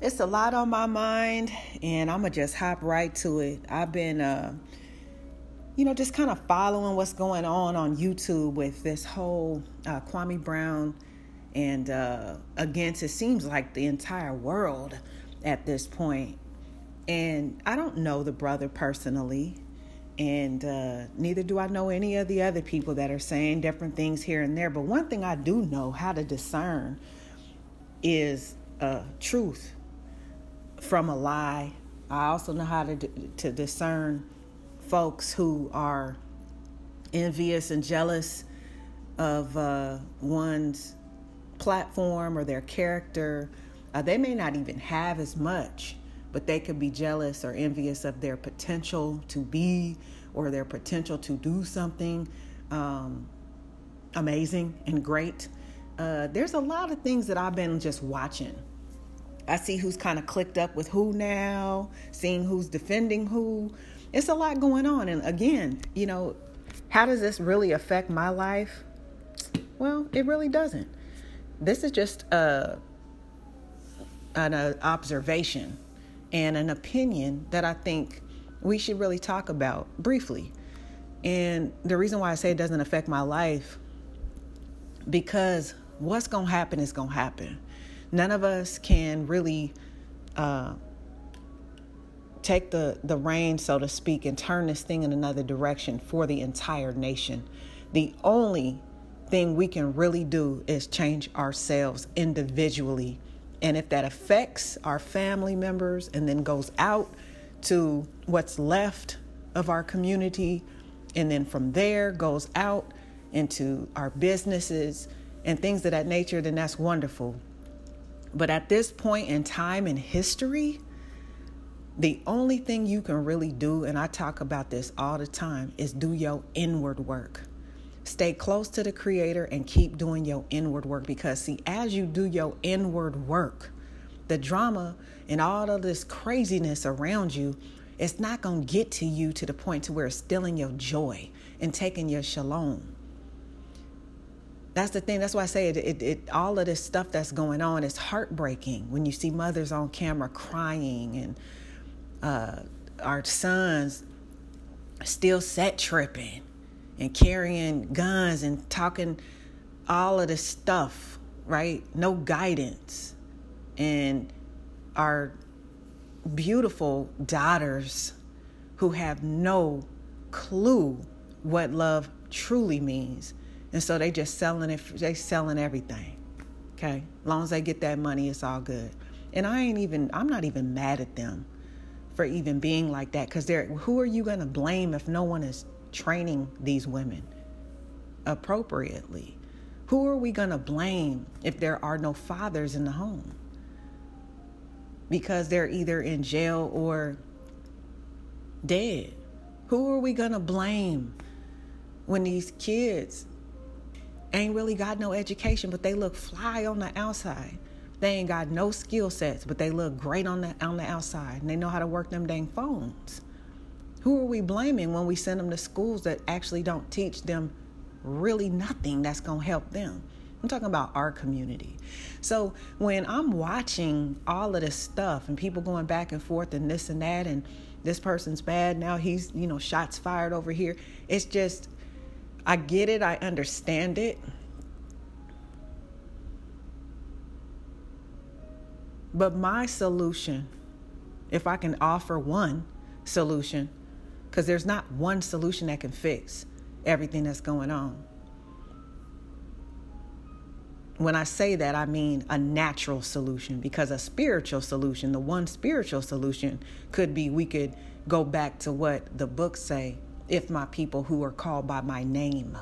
it's a lot on my mind, and I'm gonna just hop right to it. I've been, uh, you know, just kind of following what's going on on YouTube with this whole uh, Kwame Brown, and uh, against it seems like the entire world at this point. And I don't know the brother personally, and uh, neither do I know any of the other people that are saying different things here and there. But one thing I do know how to discern is uh, truth from a lie. I also know how to to discern folks who are envious and jealous of uh, one's platform or their character. Uh, they may not even have as much, but they could be jealous or envious of their potential to be or their potential to do something um, amazing and great. Uh, there's a lot of things that I've been just watching I see who's kind of clicked up with who now, seeing who's defending who. It's a lot going on. And again, you know, how does this really affect my life? Well, it really doesn't. This is just a, an a observation and an opinion that I think we should really talk about briefly. And the reason why I say it doesn't affect my life, because what's going to happen is going to happen none of us can really uh, take the, the reins, so to speak, and turn this thing in another direction for the entire nation. The only thing we can really do is change ourselves individually. And if that affects our family members and then goes out to what's left of our community, and then from there goes out into our businesses and things of that nature, then that's wonderful. But at this point in time in history, the only thing you can really do, and I talk about this all the time, is do your inward work. Stay close to the Creator and keep doing your inward work because, see, as you do your inward work, the drama and all of this craziness around you, it's not going to get to you to the point to where it's stealing your joy and taking your shalom. That's the thing. That's why I say it, it, it, All of this stuff that's going on is heartbreaking when you see mothers on camera crying and uh, our sons still set tripping and carrying guns and talking all of this stuff, right? No guidance, and our beautiful daughters who have no clue what love truly means and so they just selling it, they selling everything. Okay. As long as they get that money, it's all good. And I ain't even, I'm not even mad at them for even being like that. Cause they're, who are you to blame if no one is training these women appropriately? Who are we to blame if there are no fathers in the home? Because they're either in jail or dead. Who are we to blame when these kids ain't really got no education, but they look fly on the outside. They ain't got no skill sets, but they look great on the on the outside, and they know how to work them dang phones. Who are we blaming when we send them to schools that actually don't teach them really nothing that's gonna help them? I'm talking about our community. So when I'm watching all of this stuff and people going back and forth and this and that and this person's bad now he's you know shots fired over here, it's just I get it, I understand it. But my solution, if I can offer one solution, because there's not one solution that can fix everything that's going on. When I say that, I mean a natural solution because a spiritual solution, the one spiritual solution could be we could go back to what the books say if my people who are called by my name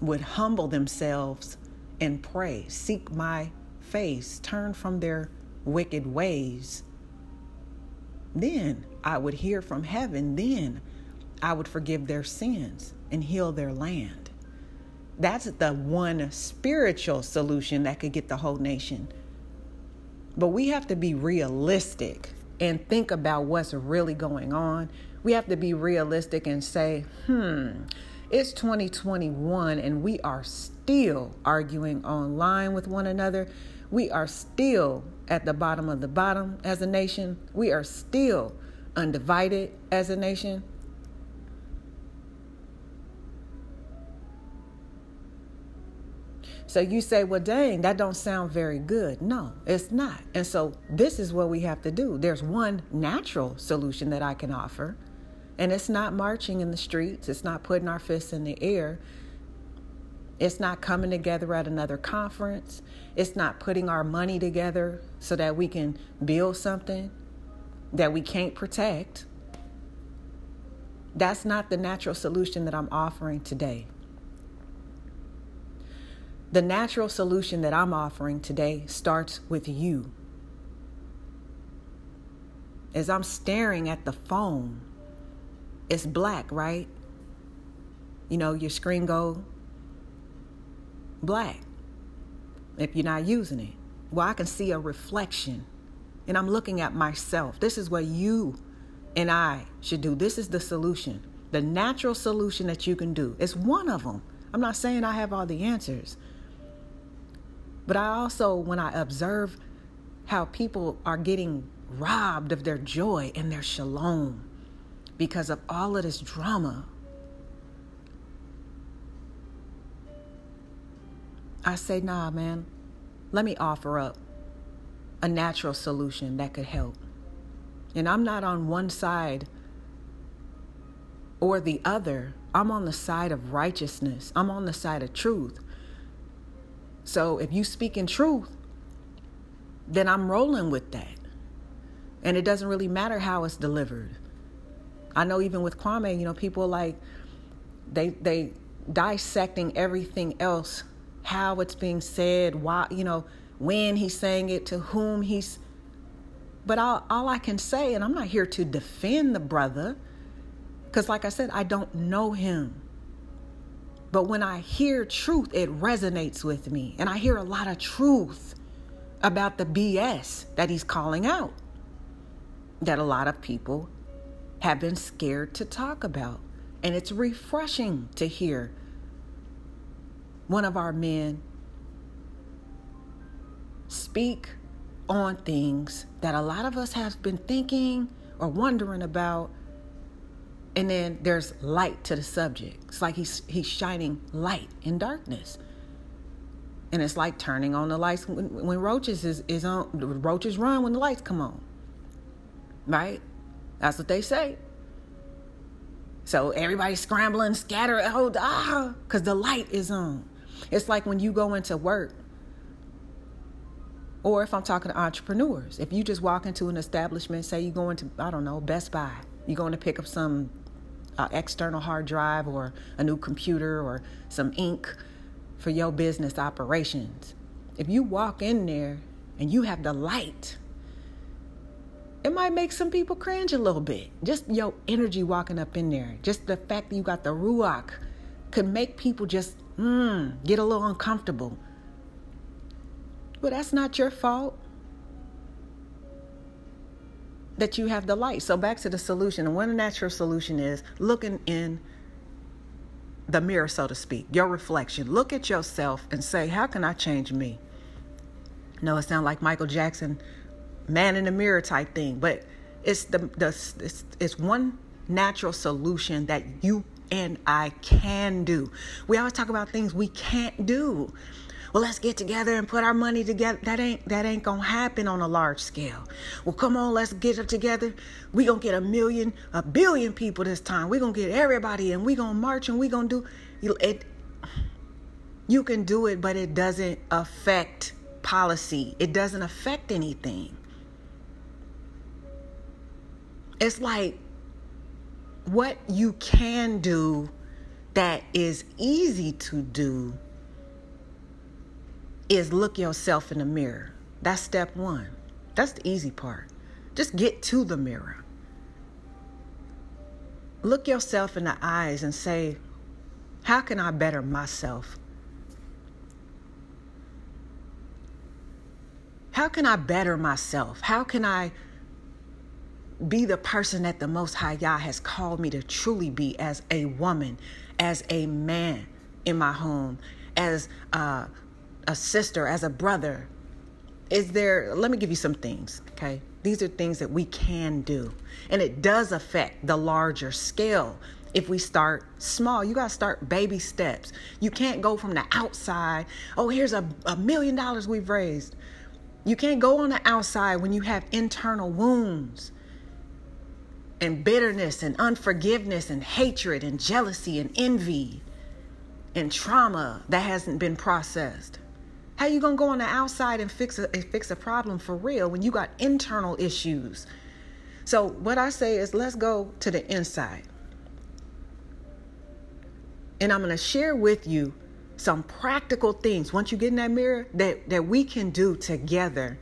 would humble themselves and pray, seek my face, turn from their wicked ways, then I would hear from heaven. Then I would forgive their sins and heal their land. That's the one spiritual solution that could get the whole nation. But we have to be realistic and think about what's really going on. We have to be realistic and say, hmm, it's 2021 and we are still arguing online with one another. We are still at the bottom of the bottom as a nation. We are still undivided as a nation. So you say, well, dang, that don't sound very good. No, it's not. And so this is what we have to do. There's one natural solution that I can offer, and it's not marching in the streets. It's not putting our fists in the air. It's not coming together at another conference. It's not putting our money together so that we can build something that we can't protect. That's not the natural solution that I'm offering today. The natural solution that I'm offering today starts with you. As I'm staring at the phone, it's black, right? You know, your screen go black if you're not using it. Well, I can see a reflection and I'm looking at myself. This is what you and I should do. This is the solution, the natural solution that you can do. It's one of them. I'm not saying I have all the answers, but I also, when I observe how people are getting robbed of their joy and their shalom because of all of this drama, I say, nah, man, let me offer up a natural solution that could help. And I'm not on one side or the other. I'm on the side of righteousness. I'm on the side of truth. So if you speak in truth, then I'm rolling with that. And it doesn't really matter how it's delivered. I know even with Kwame, you know, people like they they dissecting everything else, how it's being said, why, you know, when he's saying it, to whom he's but all, all I can say, and I'm not here to defend the brother, because like I said, I don't know him. But when I hear truth, it resonates with me. And I hear a lot of truth about the BS that he's calling out that a lot of people have been scared to talk about. And it's refreshing to hear one of our men speak on things that a lot of us have been thinking or wondering about and then there's light to the subject. It's like he's he's shining light in darkness. And it's like turning on the lights when, when roaches is, is on roaches run when the lights come on. Right? That's what they say. So everybody's scrambling, scatter, oh ah, because the light is on. It's like when you go into work, or if I'm talking to entrepreneurs, if you just walk into an establishment, say you go into, I don't know, Best Buy, you're going to pick up some uh, external hard drive or a new computer or some ink for your business operations. If you walk in there and you have the light, it might make some people cringe a little bit. Just your energy walking up in there, just the fact that you got the ruach could make people just mm, get a little uncomfortable. But that's not your fault that you have the light. So back to the solution. And one natural solution is looking in the mirror, so to speak, your reflection. Look at yourself and say, how can I change me? No, it sounds like Michael Jackson, man in the mirror type thing, but it's the, the it's, it's one natural solution that you and I can do. We always talk about things we can't do well let's get together and put our money together. That ain't that ain't gonna happen on a large scale. Well come on let's get it together. We gonna get a million a billion people this time. We gonna get everybody and we gonna march and we gonna do it you can do it but it doesn't affect policy. It doesn't affect anything. It's like what you can do that is easy to do is look yourself in the mirror. That's step one. That's the easy part. Just get to the mirror. Look yourself in the eyes and say, How can I better myself? How can I better myself? How can I be the person that the Most High Yah has called me to truly be as a woman, as a man in my home, as uh, a sister, as a brother, is there, let me give you some things, okay? These are things that we can do. And it does affect the larger scale if we start small. You got to start baby steps. You can't go from the outside, oh, here's a, a million dollars we've raised. You can't go on the outside when you have internal wounds and bitterness and unforgiveness and hatred and jealousy and envy and trauma that hasn't been processed. How you gonna go on the outside and fix a fix a problem for real when you got internal issues? So what I say is let's go to the inside. And I'm gonna share with you some practical things once you get in that mirror that, that we can do together,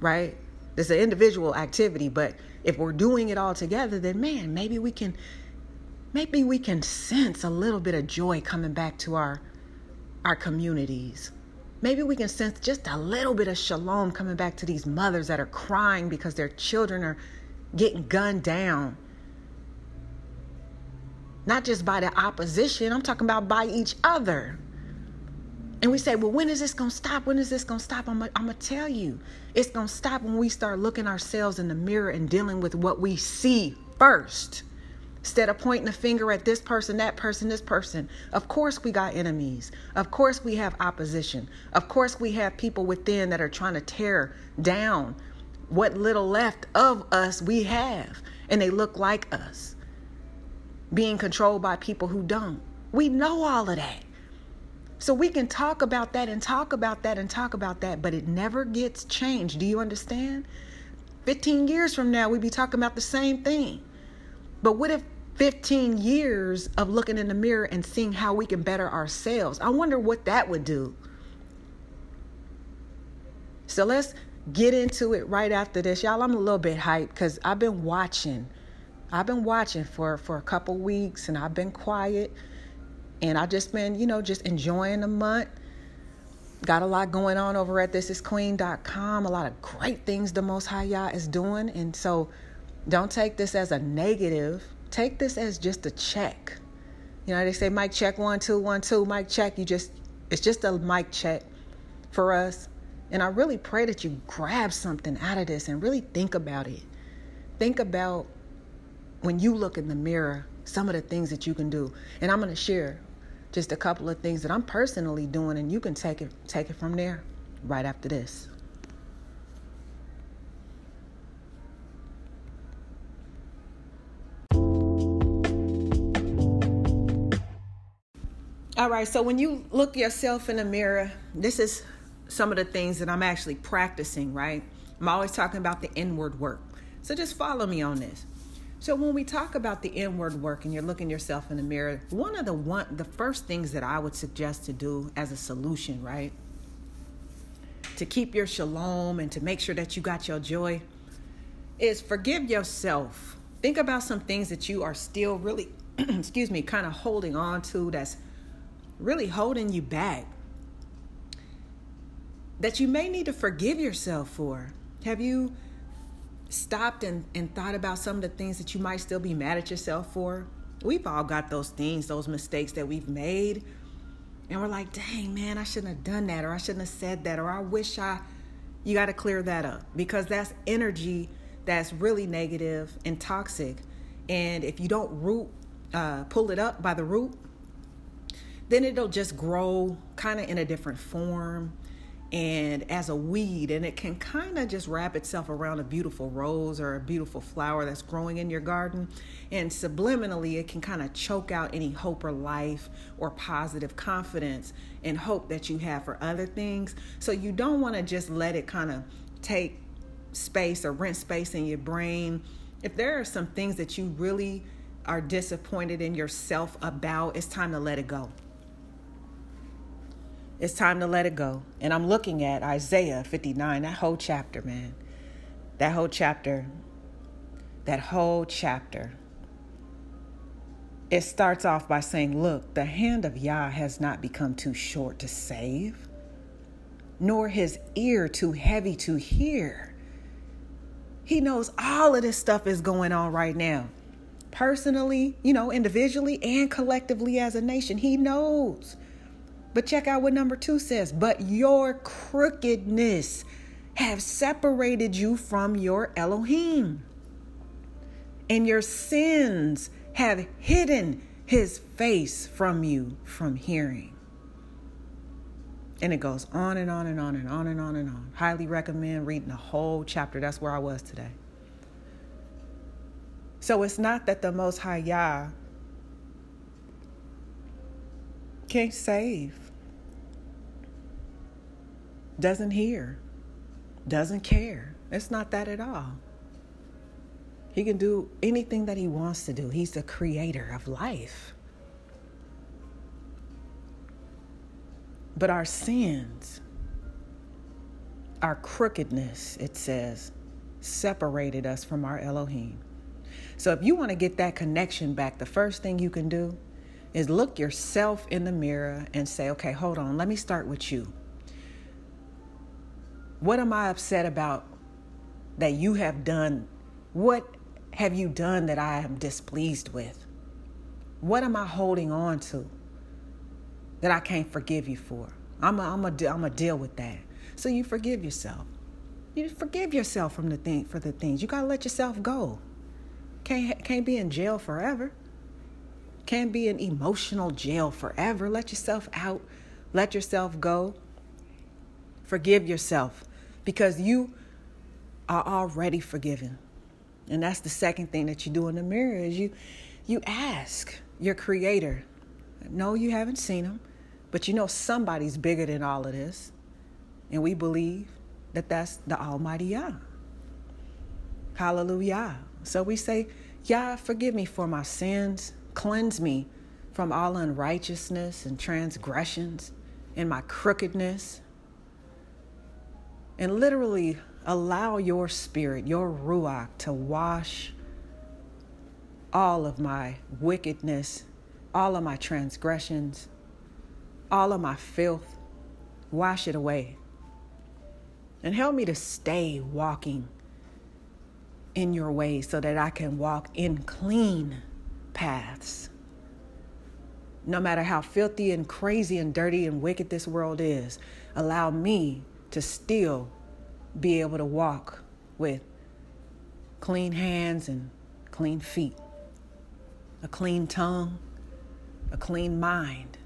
right? It's an individual activity, but if we're doing it all together, then man, maybe we can maybe we can sense a little bit of joy coming back to our our communities. Maybe we can sense just a little bit of shalom coming back to these mothers that are crying because their children are getting gunned down. Not just by the opposition, I'm talking about by each other. And we say, well, when is this going to stop? When is this going to stop? I'm going to tell you. It's going to stop when we start looking ourselves in the mirror and dealing with what we see first. Instead of pointing the finger at this person, that person, this person, of course we got enemies. Of course we have opposition. Of course we have people within that are trying to tear down what little left of us we have. And they look like us, being controlled by people who don't. We know all of that. So we can talk about that and talk about that and talk about that, but it never gets changed. Do you understand? 15 years from now, we'd be talking about the same thing. But what if 15 years of looking in the mirror and seeing how we can better ourselves. I wonder what that would do. So let's get into it right after this. Y'all, I'm a little bit hyped because I've been watching. I've been watching for, for a couple weeks and I've been quiet. And I've just been, you know, just enjoying the month. Got a lot going on over at thisisqueen.com. A lot of great things the Most High Yah is doing. And so don't take this as a negative take this as just a check. You know, they say mic check one, two, one, two, mic check. You just, it's just a mic check for us. And I really pray that you grab something out of this and really think about it. Think about when you look in the mirror, some of the things that you can do. And I'm going to share just a couple of things that I'm personally doing, and you can take it take it from there right after this. All right, so when you look yourself in the mirror, this is some of the things that I'm actually practicing, right? I'm always talking about the inward work. So just follow me on this. So when we talk about the inward work and you're looking yourself in the mirror, one of the one the first things that I would suggest to do as a solution, right? To keep your shalom and to make sure that you got your joy is forgive yourself. Think about some things that you are still really excuse me, kind of holding on to that's really holding you back that you may need to forgive yourself for? Have you stopped and, and thought about some of the things that you might still be mad at yourself for? We've all got those things, those mistakes that we've made. And we're like, dang, man, I shouldn't have done that, or I shouldn't have said that, or I wish I. You got to clear that up because that's energy that's really negative and toxic. And if you don't root, uh, pull it up by the root, then it'll just grow kind of in a different form and as a weed and it can kind of just wrap itself around a beautiful rose or a beautiful flower that's growing in your garden. And subliminally it can kind of choke out any hope or life or positive confidence and hope that you have for other things. So you don't want to just let it kind of take space or rent space in your brain. If there are some things that you really are disappointed in yourself about it's time to let it go it's time to let it go. And I'm looking at Isaiah 59, that whole chapter, man. That whole chapter. That whole chapter. It starts off by saying, Look, the hand of Yah has not become too short to save, nor his ear too heavy to hear. He knows all of this stuff is going on right now. Personally, you know, individually and collectively as a nation, he knows. But check out what number two says. But your crookedness have separated you from your Elohim. And your sins have hidden his face from you from hearing. And it goes on and on and on and on and on and on. Highly recommend reading the whole chapter. That's where I was today. So it's not that the Most High Yah can't save, doesn't hear, doesn't care. It's not that at all. He can do anything that he wants to do. He's the creator of life. But our sins, our crookedness, it says, separated us from our Elohim. So if you want to get that connection back, the first thing you can do is look yourself in the mirror and say, okay, hold on, let me start with you. What am I upset about that you have done? What have you done that I am displeased with? What am I holding on to that I can't forgive you for? I'm I'm a deal with that. So you forgive yourself. You forgive yourself from the thing for the things. You gotta let yourself go. Can't can't be in jail forever. Can't be in emotional jail forever. Let yourself out. Let yourself go. Forgive yourself because you are already forgiven. And that's the second thing that you do in the mirror is you you ask your creator. No, you haven't seen him, but you know somebody's bigger than all of this. And we believe that that's the Almighty Yah. Hallelujah. So we say, Yah, forgive me for my sins. Cleanse me from all unrighteousness and transgressions and my crookedness. And literally allow your spirit, your Ruach, to wash all of my wickedness, all of my transgressions, all of my filth. Wash it away. And help me to stay walking in your ways so that I can walk in clean paths. No matter how filthy and crazy and dirty and wicked this world is, allow me to still be able to walk with clean hands and clean feet, a clean tongue, a clean mind.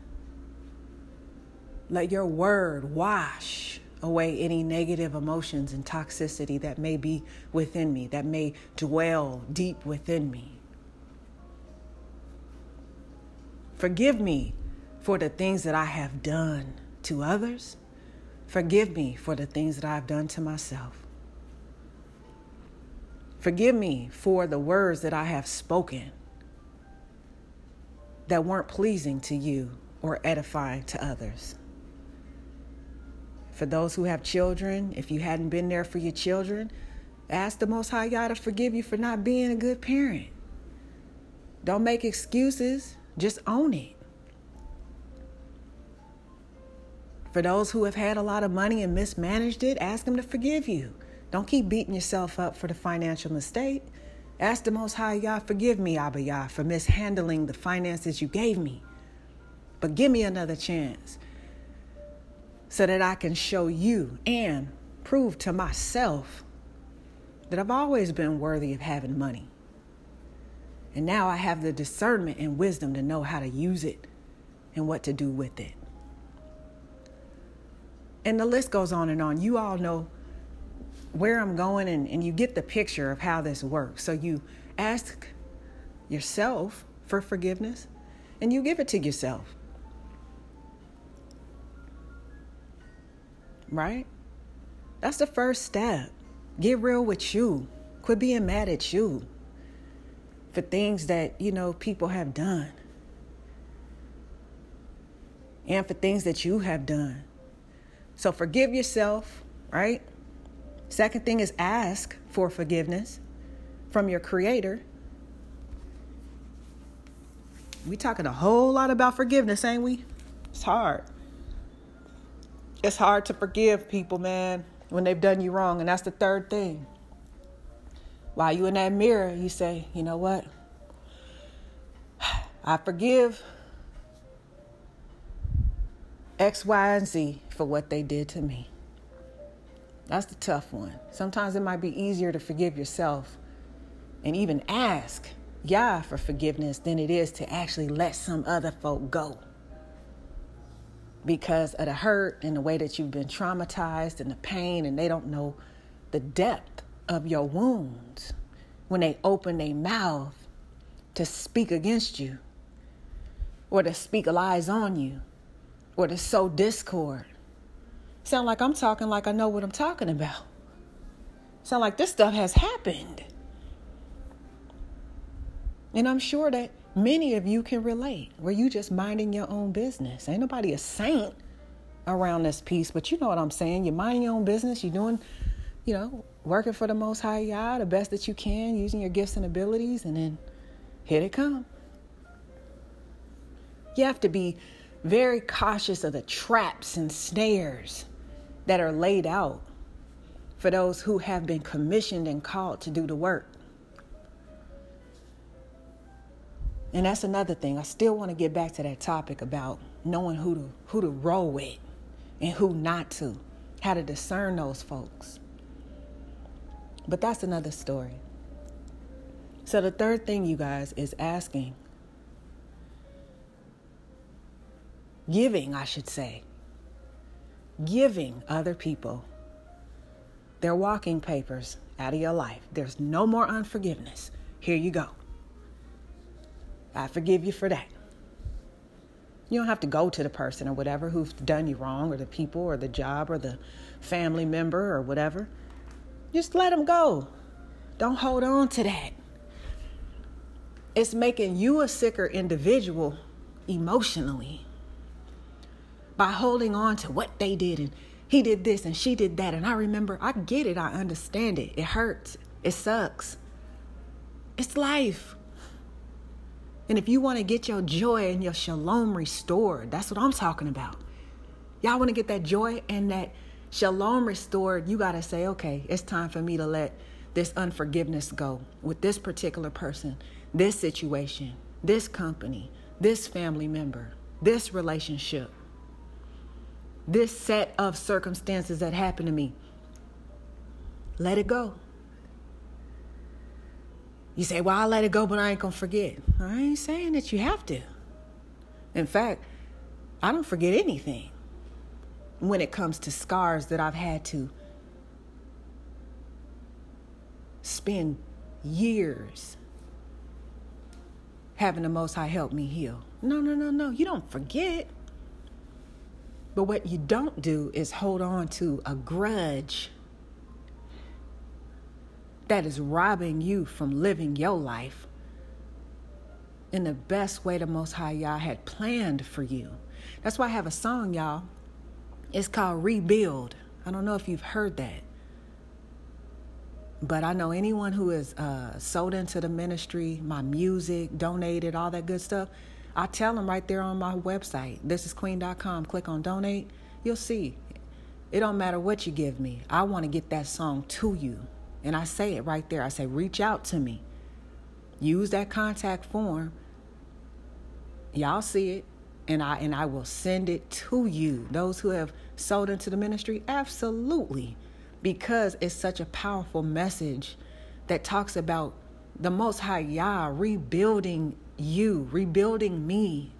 Let your word wash away any negative emotions and toxicity that may be within me, that may dwell deep within me. Forgive me for the things that I have done to others. Forgive me for the things that I've done to myself. Forgive me for the words that I have spoken that weren't pleasing to you or edifying to others. For those who have children, if you hadn't been there for your children, ask the Most High God to forgive you for not being a good parent. Don't make excuses, just own it. For those who have had a lot of money and mismanaged it, ask them to forgive you. Don't keep beating yourself up for the financial mistake. Ask the Most High Yah, forgive me, Abba Yah, for mishandling the finances you gave me. But give me another chance so that I can show you and prove to myself that I've always been worthy of having money. And now I have the discernment and wisdom to know how to use it and what to do with it. And the list goes on and on. You all know where I'm going, and, and you get the picture of how this works. So you ask yourself for forgiveness and you give it to yourself. right? That's the first step. Get real with you. Quit being mad at you for things that, you know, people have done. And for things that you have done. So forgive yourself, right? Second thing is ask for forgiveness from your creator. We talking a whole lot about forgiveness, ain't we? It's hard it's hard to forgive people, man, when they've done you wrong. And that's the third thing. While you in that mirror, you say, you know what? I forgive X, Y, and Z for what they did to me. That's the tough one. Sometimes it might be easier to forgive yourself and even ask Yah for forgiveness than it is to actually let some other folk go. Because of the hurt and the way that you've been traumatized and the pain, and they don't know the depth of your wounds when they open their mouth to speak against you or to speak lies on you or to sow discord. Sound like I'm talking like I know what I'm talking about. Sound like this stuff has happened. And I'm sure that many of you can relate where you just minding your own business. Ain't nobody a saint around this piece, but you know what I'm saying. You're minding your own business. You're doing, you know, working for the Most High Yah the best that you can, using your gifts and abilities, and then here they come. You have to be very cautious of the traps and snares that are laid out for those who have been commissioned and called to do the work. And that's another thing. I still want to get back to that topic about knowing who to who to roll with and who not to, how to discern those folks. But that's another story. So the third thing you guys is asking giving, I should say. Giving other people their walking papers out of your life. There's no more unforgiveness. Here you go. I forgive you for that. You don't have to go to the person or whatever who's done you wrong, or the people, or the job, or the family member, or whatever. Just let them go. Don't hold on to that. It's making you a sicker individual emotionally by holding on to what they did and he did this and she did that. And I remember, I get it, I understand it. It hurts, it sucks. It's life. And if you want to get your joy and your shalom restored, that's what I'm talking about. Y'all want to get that joy and that shalom restored, you got to say, okay, it's time for me to let this unforgiveness go with this particular person, this situation, this company, this family member, this relationship, this set of circumstances that happened to me. Let it go. You say, well, I'll let it go, but I ain't to forget. I ain't saying that you have to. In fact, I don't forget anything when it comes to scars that I've had to spend years having the Most High help me heal. No, no, no, no. You don't forget. But what you don't do is hold on to a grudge that is robbing you from living your life in the best way the Most High Yah had planned for you. That's why I have a song, y'all. It's called Rebuild. I don't know if you've heard that. But I know anyone who is uh, sold into the ministry, my music, donated, all that good stuff, I tell them right there on my website, thisisqueen.com, click on donate. You'll see. It don't matter what you give me. I want to get that song to you. And I say it right there. I say, reach out to me. Use that contact form. Y'all see it. And I and I will send it to you. Those who have sold into the ministry, absolutely. Because it's such a powerful message that talks about the most high Yah rebuilding you, rebuilding me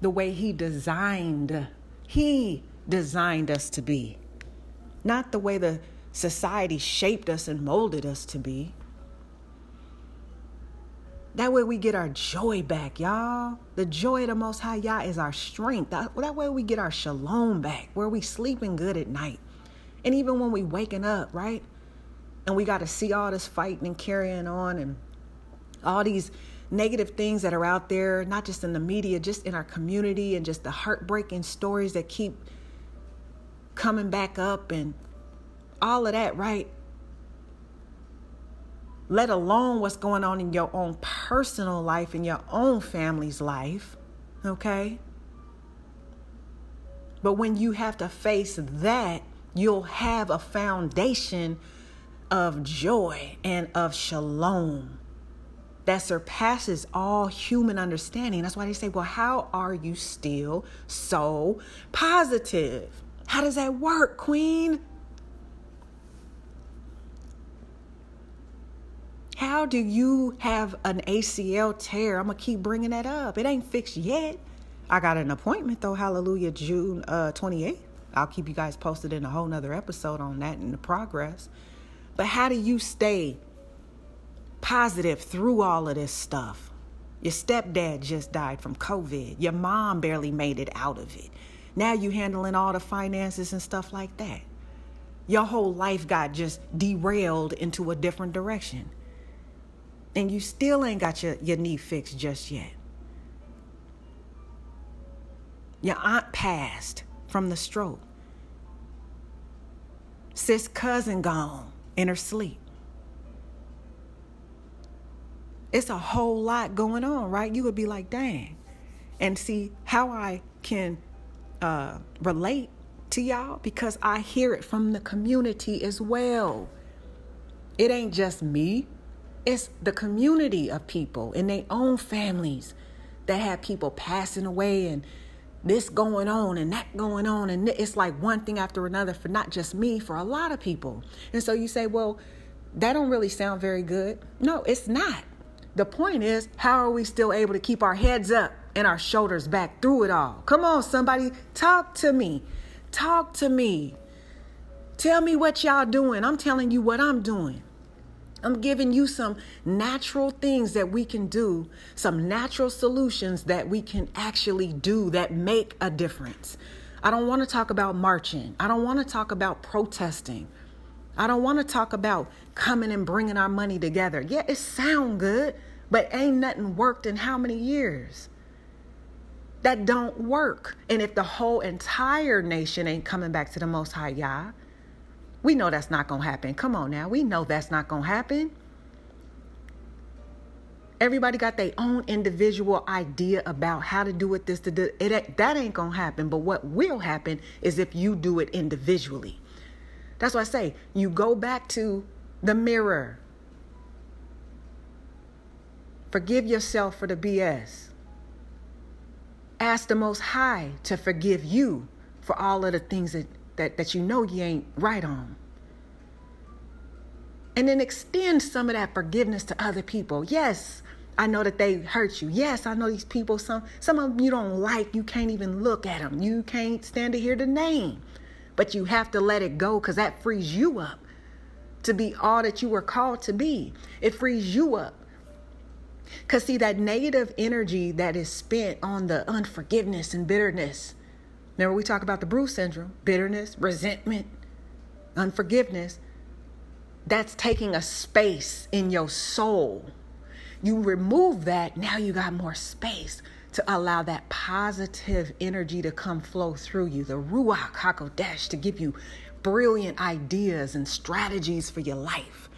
the way he designed. He designed us to be. Not the way the society shaped us and molded us to be. That way we get our joy back, y'all. The joy of the Most High Yah is our strength. That, that way we get our shalom back, where we sleeping good at night. And even when we waking up, right? And we got to see all this fighting and carrying on and all these negative things that are out there, not just in the media, just in our community and just the heartbreaking stories that keep coming back up and all of that, right? Let alone what's going on in your own personal life, in your own family's life, okay? But when you have to face that, you'll have a foundation of joy and of shalom that surpasses all human understanding. That's why they say, well, how are you still so positive? How does that work, Queen? How do you have an ACL tear? I'm going to keep bringing that up. It ain't fixed yet. I got an appointment, though, hallelujah, June uh, 28th. I'll keep you guys posted in a whole nother episode on that and the progress. But how do you stay positive through all of this stuff? Your stepdad just died from COVID. Your mom barely made it out of it. Now you handling all the finances and stuff like that. Your whole life got just derailed into a different direction. And you still ain't got your, your knee fixed just yet. Your aunt passed from the stroke. Sis cousin gone in her sleep. It's a whole lot going on, right? You would be like, dang. And see how I can uh, relate to y'all because I hear it from the community as well. It ain't just me, it's the community of people in their own families that have people passing away and this going on and that going on and it's like one thing after another for not just me for a lot of people and so you say well that don't really sound very good no it's not the point is how are we still able to keep our heads up and our shoulders back through it all come on somebody talk to me talk to me tell me what y'all doing i'm telling you what i'm doing I'm giving you some natural things that we can do, some natural solutions that we can actually do that make a difference. I don't want to talk about marching. I don't want to talk about protesting. I don't want to talk about coming and bringing our money together. Yeah, it sound good, but ain't nothing worked in how many years? That don't work. And if the whole entire nation ain't coming back to the most high Yah, we know that's not going to happen. Come on now. We know that's not going to happen. Everybody got their own individual idea about how to do it. This to do it. That ain't gonna happen. But what will happen is if you do it individually. That's why I say you go back to the mirror. Forgive yourself for the BS. Ask the Most High to forgive you for all of the things that that, that you know you ain't right on. And then extend some of that forgiveness to other people. Yes, I know that they hurt you. Yes, I know these people, some, some of them you don't like. You can't even look at them. You can't stand to hear the name. But you have to let it go because that frees you up to be all that you were called to be. It frees you up. Because, see, that negative energy that is spent on the unforgiveness and bitterness, Remember, we talk about the Bruce syndrome bitterness, resentment, unforgiveness. That's taking a space in your soul. You remove that, now you got more space to allow that positive energy to come flow through you, the Ruach HaKodesh to give you brilliant ideas and strategies for your life.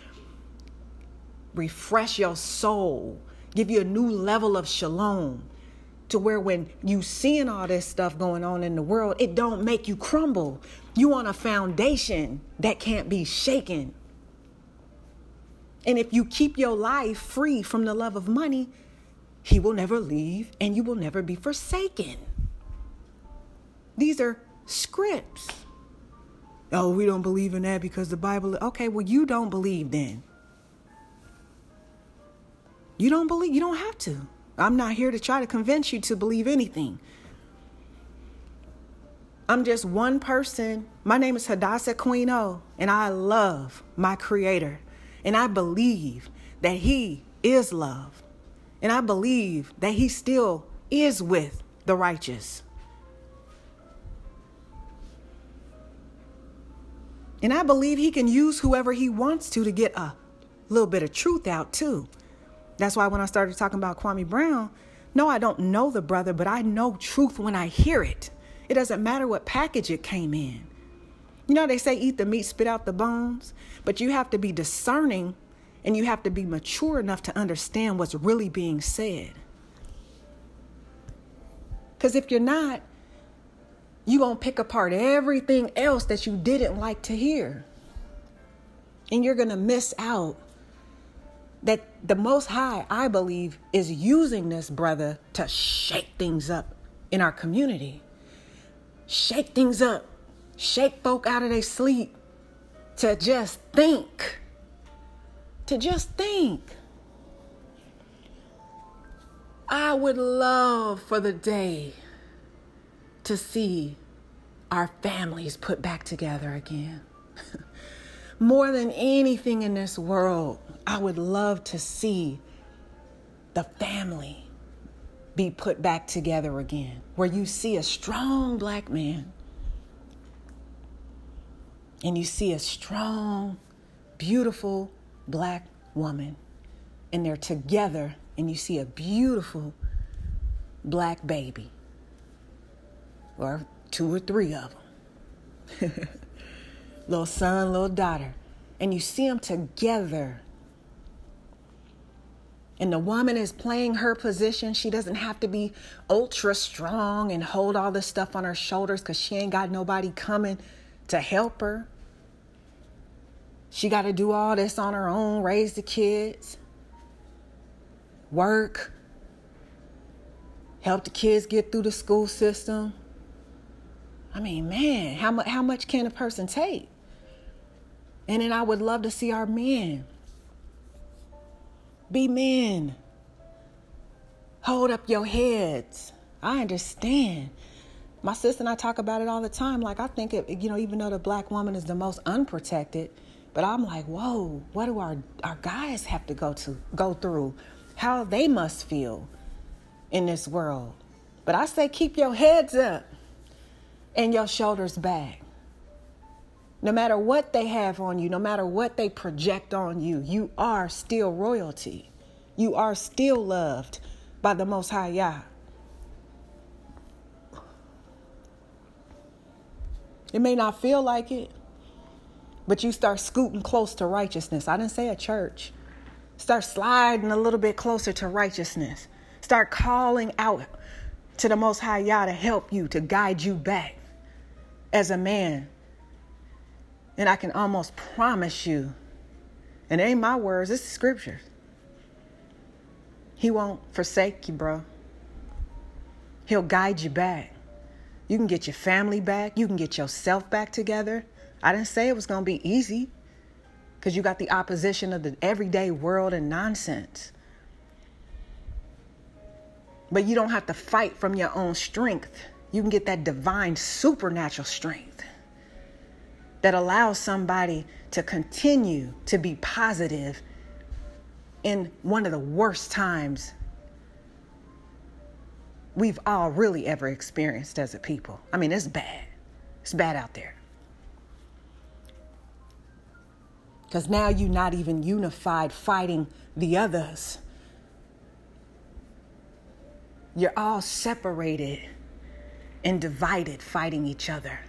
Refresh your soul, give you a new level of shalom to where when you seeing all this stuff going on in the world, it don't make you crumble. You on a foundation that can't be shaken. And if you keep your life free from the love of money, he will never leave and you will never be forsaken. These are scripts. Oh, we don't believe in that because the Bible. Okay, well, you don't believe then. You don't believe, you don't have to. I'm not here to try to convince you to believe anything. I'm just one person. My name is Hadassah Queen O, and I love my Creator. And I believe that He is love. And I believe that He still is with the righteous. And I believe He can use whoever He wants to to get a little bit of truth out, too. That's why when I started talking about Kwame Brown, no, I don't know the brother, but I know truth when I hear it. It doesn't matter what package it came in. You know, they say eat the meat, spit out the bones, but you have to be discerning and you have to be mature enough to understand what's really being said. Because if you're not, you're going to pick apart everything else that you didn't like to hear. And you're going to miss out that the Most High, I believe, is using this brother to shake things up in our community. Shake things up, shake folk out of their sleep, to just think. To just think. I would love for the day to see our families put back together again. More than anything in this world, I would love to see the family be put back together again, where you see a strong black man and you see a strong, beautiful black woman, and they're together, and you see a beautiful black baby, or two or three of them, little son, little daughter, and you see them together. And the woman is playing her position. She doesn't have to be ultra strong and hold all this stuff on her shoulders because she ain't got nobody coming to help her. She got to do all this on her own, raise the kids, work, help the kids get through the school system. I mean, man, how much how much can a person take? And then I would love to see our men be men. Hold up your heads. I understand. My sister and I talk about it all the time. Like I think it, you know, even though the black woman is the most unprotected, but I'm like, whoa, what do our, our guys have to go to go through? How they must feel in this world. But I say keep your heads up and your shoulders back. No matter what they have on you, no matter what they project on you, you are still royalty. You are still loved by the Most High Yah. It may not feel like it, but you start scooting close to righteousness. I didn't say a church. Start sliding a little bit closer to righteousness. Start calling out to the Most High Yah to help you, to guide you back as a man. And I can almost promise you, and it ain't my words, it's the scriptures. He won't forsake you, bro. He'll guide you back. You can get your family back. You can get yourself back together. I didn't say it was going to be easy because you got the opposition of the everyday world and nonsense. But you don't have to fight from your own strength. You can get that divine supernatural strength that allows somebody to continue to be positive in one of the worst times we've all really ever experienced as a people. I mean, it's bad. It's bad out there. Because now you're not even unified fighting the others. You're all separated and divided fighting each other.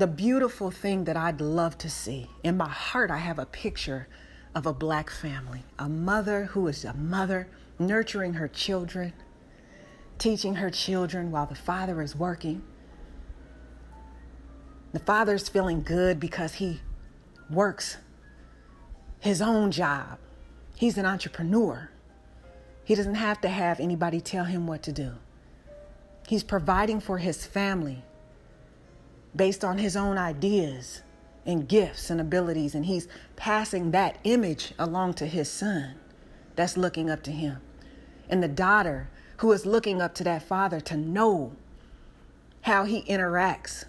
The beautiful thing that I'd love to see, in my heart, I have a picture of a black family, a mother who is a mother nurturing her children, teaching her children while the father is working the father's feeling good because he works his own job. He's an entrepreneur. He doesn't have to have anybody tell him what to do. He's providing for his family based on his own ideas and gifts and abilities, and he's passing that image along to his son that's looking up to him. And the daughter who is looking up to that father to know how he interacts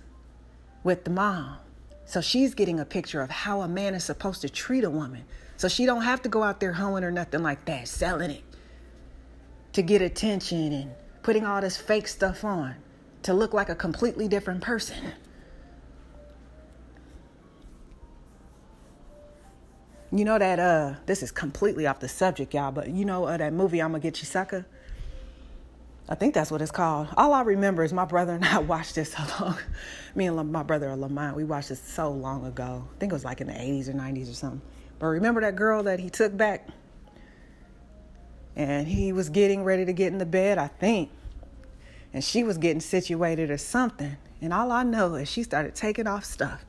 with the mom. So she's getting a picture of how a man is supposed to treat a woman. So she don't have to go out there hoeing or nothing like that, selling it to get attention and putting all this fake stuff on to look like a completely different person. You know that uh this is completely off the subject, y'all, but you know uh, that movie I'ma Get You Sucker? I think that's what it's called. All I remember is my brother and I watched this so long. Me and my brother Lamont, we watched this so long ago. I think it was like in the 80s or 90s or something. But remember that girl that he took back? And he was getting ready to get in the bed, I think. And she was getting situated or something. And all I know is she started taking off stuff.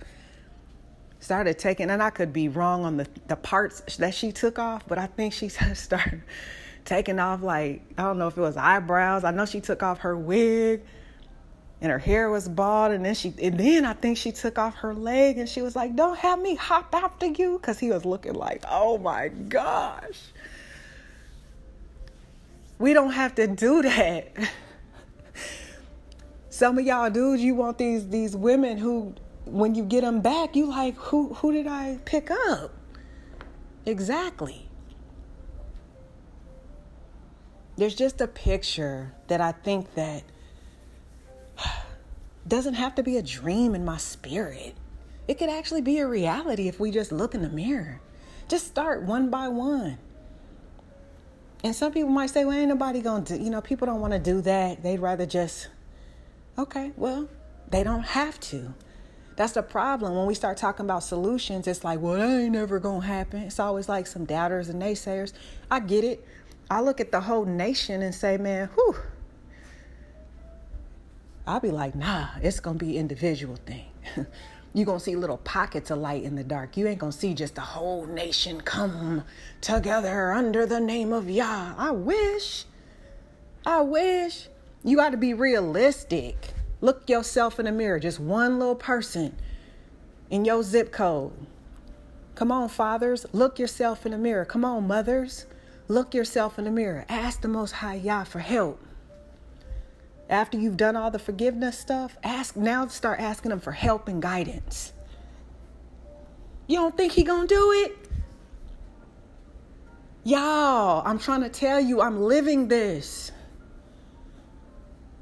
Started taking, and I could be wrong on the, the parts that she took off, but I think she started taking off like I don't know if it was eyebrows. I know she took off her wig and her hair was bald and then she and then I think she took off her leg and she was like, "Don't have me hop after you," because he was looking like, "Oh my gosh." We don't have to do that. Some of y'all dudes, you want these these women who, when you get them back, you like, who who did I pick up? Exactly. There's just a picture that I think that doesn't have to be a dream in my spirit. It could actually be a reality if we just look in the mirror. Just start one by one. And some people might say, well, ain't nobody to do, you know, people don't want to do that. They'd rather just, okay, well, they don't have to. That's the problem. When we start talking about solutions, it's like, well, that ain't never to happen. It's always like some doubters and naysayers. I get it. I look at the whole nation and say, man, whew, I'll be like, nah, it's gonna be individual thing. You're gonna see little pockets of light in the dark. You ain't gonna see just the whole nation come together under the name of Yah. I wish. I wish. You got to be realistic. Look yourself in the mirror, just one little person in your zip code. Come on, fathers, look yourself in the mirror. Come on, mothers, look yourself in the mirror. Ask the Most High Yah for help after you've done all the forgiveness stuff, ask now start asking him for help and guidance. You don't think he to do it? Y'all, I'm trying to tell you I'm living this.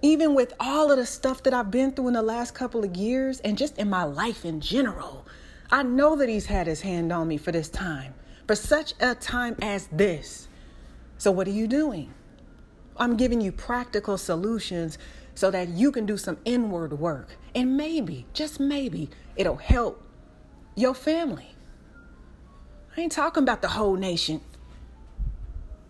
Even with all of the stuff that I've been through in the last couple of years and just in my life in general, I know that he's had his hand on me for this time, for such a time as this. So, what are you doing? I'm giving you practical solutions so that you can do some inward work. And maybe, just maybe, it'll help your family. I ain't talking about the whole nation.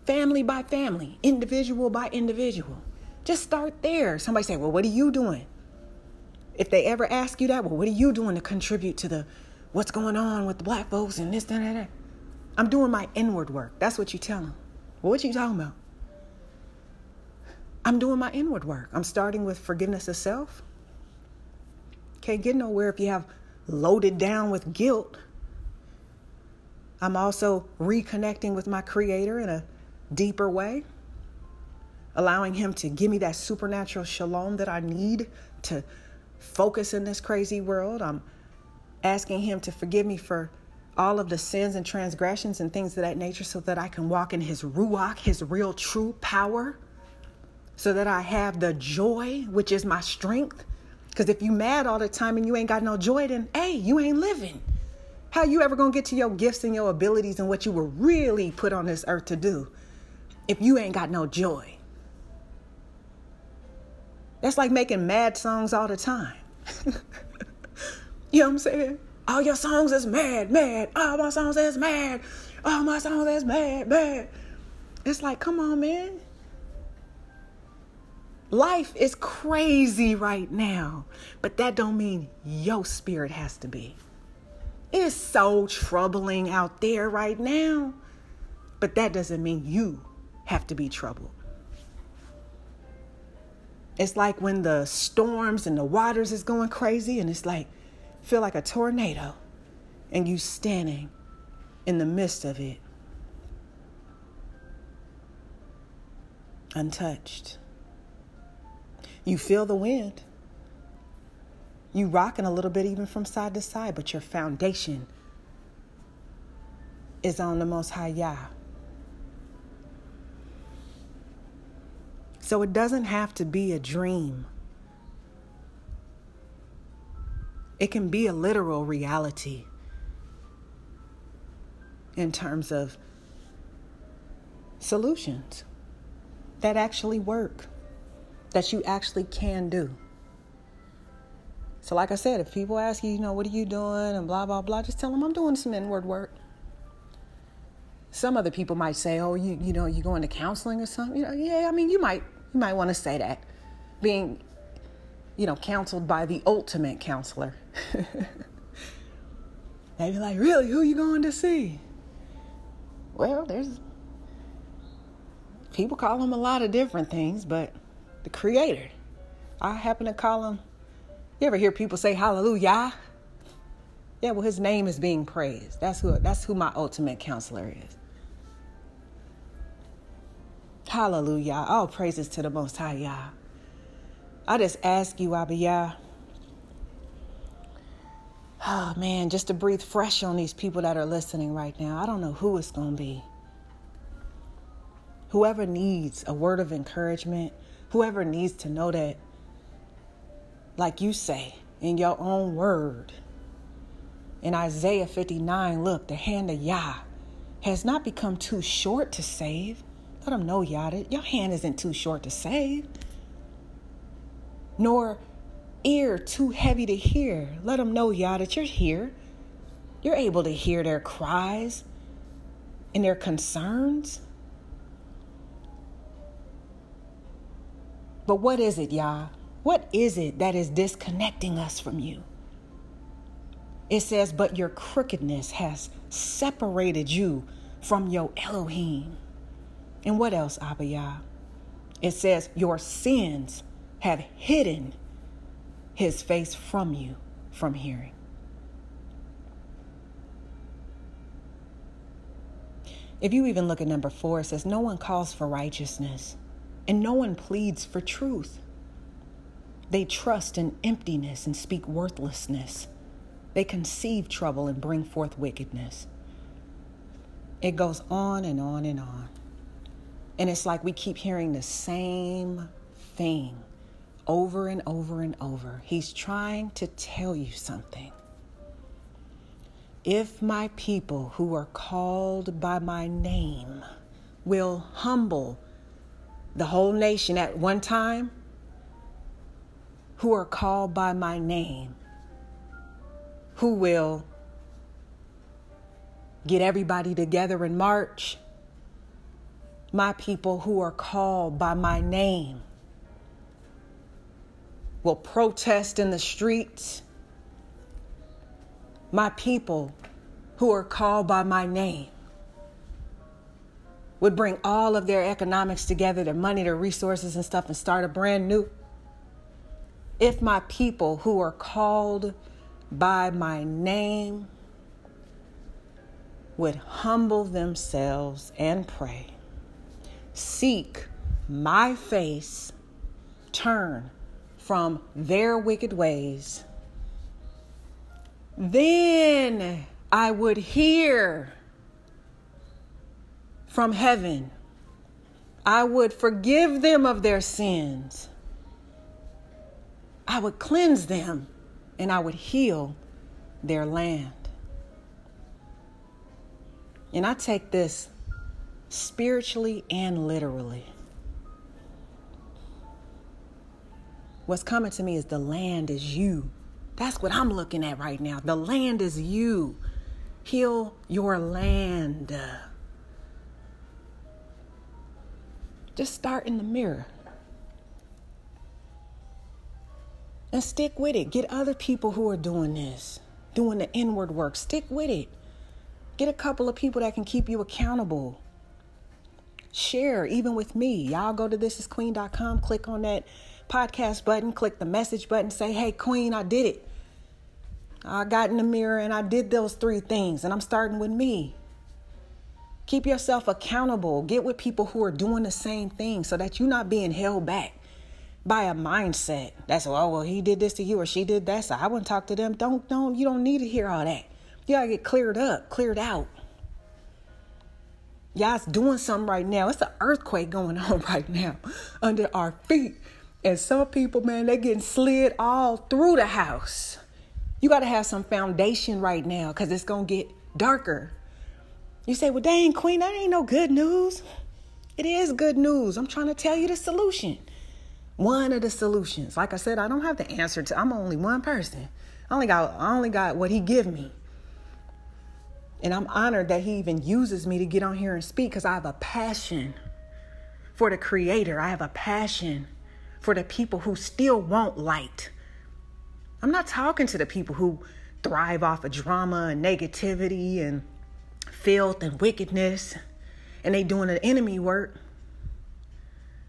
Family by family, individual by individual. Just start there. Somebody say, Well, what are you doing? If they ever ask you that, well, what are you doing to contribute to the what's going on with the black folks and this, that, and that? I'm doing my inward work. That's what you tell them. Well, what are you talking about? I'm doing my inward work. I'm starting with forgiveness of self. Can't get nowhere if you have loaded down with guilt. I'm also reconnecting with my Creator in a deeper way, allowing Him to give me that supernatural shalom that I need to focus in this crazy world. I'm asking Him to forgive me for all of the sins and transgressions and things of that nature so that I can walk in His Ruach, His real true power so that I have the joy, which is my strength. Because if you mad all the time and you ain't got no joy, then hey, you ain't living. How you ever gonna get to your gifts and your abilities and what you were really put on this earth to do if you ain't got no joy? That's like making mad songs all the time. you know what I'm saying? All your songs is mad, mad. All my songs is mad. All my songs is mad, mad. It's like, come on, man. Life is crazy right now, but that don't mean your spirit has to be. It's so troubling out there right now, but that doesn't mean you have to be troubled. It's like when the storms and the waters is going crazy and it's like feel like a tornado and you standing in the midst of it untouched. You feel the wind. You rocking a little bit even from side to side, but your foundation is on the most high Yah. So it doesn't have to be a dream. It can be a literal reality in terms of solutions that actually work that you actually can do. So, like I said, if people ask you, you know, what are you doing and blah, blah, blah, just tell them I'm doing some inward work. Some other people might say, oh, you, you know, you're going to counseling or something. You know, yeah, I mean, you might, you might want to say that. Being, you know, counseled by the ultimate counselor. They'd be like, really, who you going to see? Well, there's, people call him a lot of different things, but the creator. I happen to call him. You ever hear people say hallelujah? Yeah, well, his name is being praised. That's who that's who my ultimate counselor is. Hallelujah. All praises to the most high Yah. I just ask you, Abiyah. Oh man, just to breathe fresh on these people that are listening right now. I don't know who it's gonna be. Whoever needs a word of encouragement, whoever needs to know that, like you say in your own word, in Isaiah 59, look, the hand of Yah has not become too short to save. Let them know, Yah, that your hand isn't too short to save, nor ear too heavy to hear. Let them know, Yah, that you're here. You're able to hear their cries and their concerns. But what is it, Yah? What is it that is disconnecting us from you? It says, But your crookedness has separated you from your Elohim. And what else, Abiyah? It says, Your sins have hidden his face from you from hearing. If you even look at number four, it says, No one calls for righteousness, and no one pleads for truth. They trust in emptiness and speak worthlessness. They conceive trouble and bring forth wickedness. It goes on and on and on. And it's like we keep hearing the same thing over and over and over. He's trying to tell you something. If my people who are called by my name will humble the whole nation at one time, who are called by my name, who will get everybody together in March, my people who are called by my name will protest in the streets. My people who are called by my name would bring all of their economics together, their money, their resources, and stuff, and start a brand new. If my people who are called by my name would humble themselves and pray, seek my face, turn from their wicked ways. Then I would hear from heaven. I would forgive them of their sins. I would cleanse them and I would heal their land. And I take this spiritually and literally. What's coming to me is the land is you. That's what I'm looking at right now. The land is you. Heal your land. Just start in the mirror. And stick with it. Get other people who are doing this, doing the inward work. Stick with it. Get a couple of people that can keep you accountable. Share, even with me. Y'all go to thisisqueen.com, click on that podcast button, click the message button, say, hey, Queen, I did it. I got in the mirror and I did those three things, and I'm starting with me. Keep yourself accountable. Get with people who are doing the same thing so that you're not being held back by a mindset. That's oh well, he did this to you or she did that, so I wouldn't talk to them. Don't don't you don't need to hear all that. You gotta get cleared up, cleared out. Y'all's doing something right now. It's an earthquake going on right now under our feet. And some people, man, they getting slid all through the house. You got to have some foundation right now because it's going to get darker. You say, well, dang, Queen, that ain't no good news. It is good news. I'm trying to tell you the solution. One of the solutions. Like I said, I don't have the answer to, I'm only one person. I only got, I only got what he give me. And I'm honored that he even uses me to get on here and speak because I have a passion for the creator. I have a passion for the people who still want light. I'm not talking to the people who thrive off of drama and negativity and filth and wickedness and they doing the enemy work.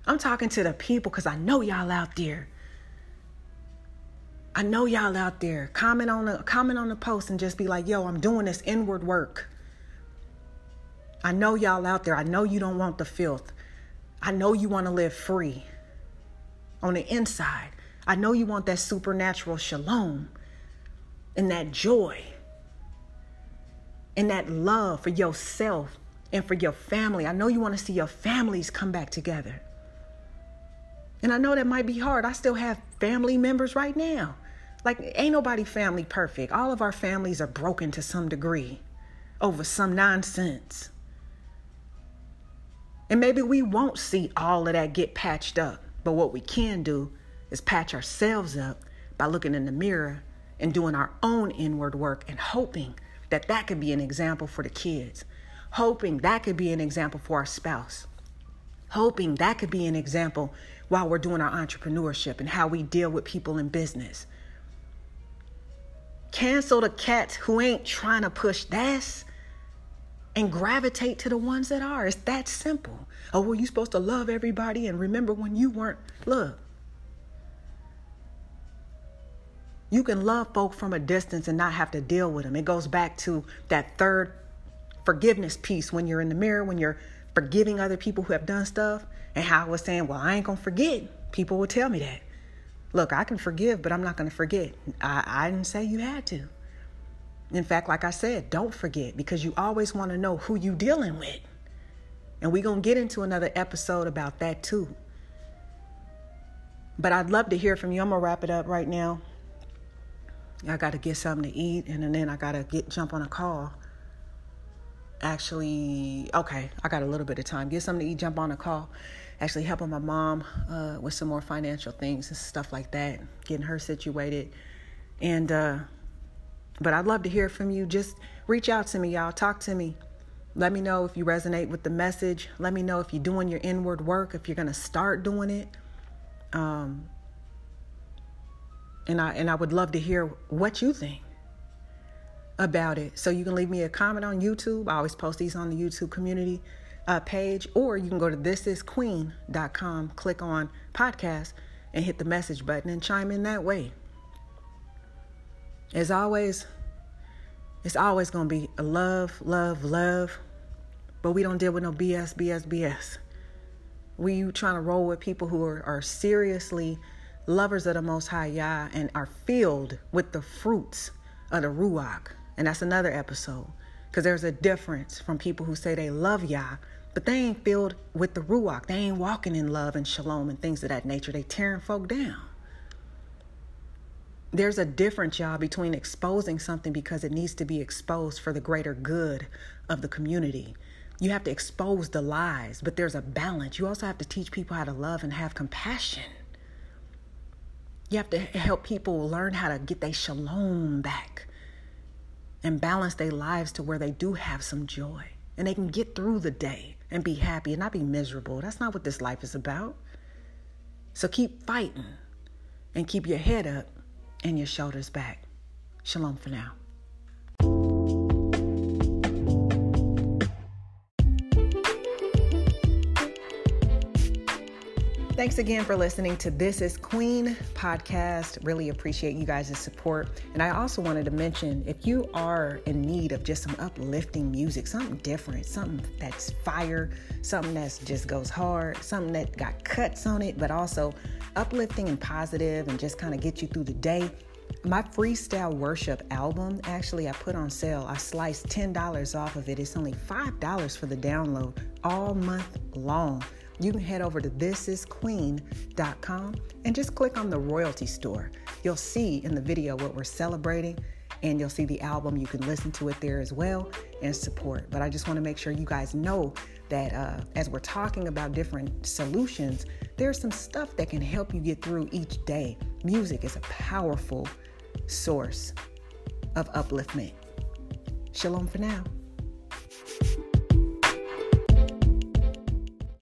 I'm talking to the people because I know y'all out there I know y'all out there comment on the comment on the post and just be like, "Yo, I'm doing this inward work." I know y'all out there. I know you don't want the filth. I know you want to live free on the inside. I know you want that supernatural shalom and that joy and that love for yourself and for your family. I know you want to see your families come back together. And I know that might be hard. I still have family members right now. Like, ain't nobody family perfect. All of our families are broken to some degree over some nonsense. And maybe we won't see all of that get patched up. But what we can do is patch ourselves up by looking in the mirror and doing our own inward work and hoping that that could be an example for the kids. Hoping that could be an example for our spouse. Hoping that could be an example while we're doing our entrepreneurship and how we deal with people in business. Cancel the cats who ain't trying to push this and gravitate to the ones that are. It's that simple. Oh, well, you supposed to love everybody and remember when you weren't. Look, you can love folk from a distance and not have to deal with them. It goes back to that third forgiveness piece when you're in the mirror, when you're forgiving other people who have done stuff, and how I was saying, Well, I ain't gonna forget. People will tell me that. Look, I can forgive, but I'm not gonna forget. I, I didn't say you had to. In fact, like I said, don't forget because you always want to know who you dealing with. And we're going to get into another episode about that too. But I'd love to hear from you. I'm going to wrap it up right now. I got to get something to eat and then I got to get jump on a call. Actually, okay, I got a little bit of time. Get something to eat, jump on a call. Actually, helping my mom uh, with some more financial things and stuff like that, getting her situated. And, uh, but I'd love to hear from you. Just reach out to me, y'all. Talk to me. Let me know if you resonate with the message. Let me know if you're doing your inward work, if you're going to start doing it. Um, and I and I would love to hear what you think about it. So you can leave me a comment on YouTube. I always post these on the YouTube community uh, page, or you can go to thisisqueen.com, click on podcast, and hit the message button and chime in that way. As always, it's always going to be a love, love, love. But we don't deal with no BS, BS, BS. We trying to roll with people who are, are seriously lovers of the Most High Yah and are filled with the fruits of the Ruach. And that's another episode. Because there's a difference from people who say they love Yah, but they ain't filled with the Ruach. They ain't walking in love and shalom and things of that nature. They tearing folk down there's a difference, y'all, between exposing something because it needs to be exposed for the greater good of the community. You have to expose the lies, but there's a balance. You also have to teach people how to love and have compassion. You have to help people learn how to get their shalom back and balance their lives to where they do have some joy and they can get through the day and be happy and not be miserable. That's not what this life is about. So keep fighting and keep your head up and your shoulders back. Shalom for now. Thanks again for listening to This is Queen podcast. Really appreciate you guys' support. And I also wanted to mention if you are in need of just some uplifting music, something different, something that's fire, something that just goes hard, something that got cuts on it, but also uplifting and positive and just kind of get you through the day. My freestyle worship album, actually, I put on sale. I sliced $10 off of it. It's only $5 for the download all month long you can head over to thisisqueen.com and just click on the royalty store. You'll see in the video what we're celebrating and you'll see the album. You can listen to it there as well and support. But I just want to make sure you guys know that uh, as we're talking about different solutions, there's some stuff that can help you get through each day. Music is a powerful source of upliftment. Shalom for now.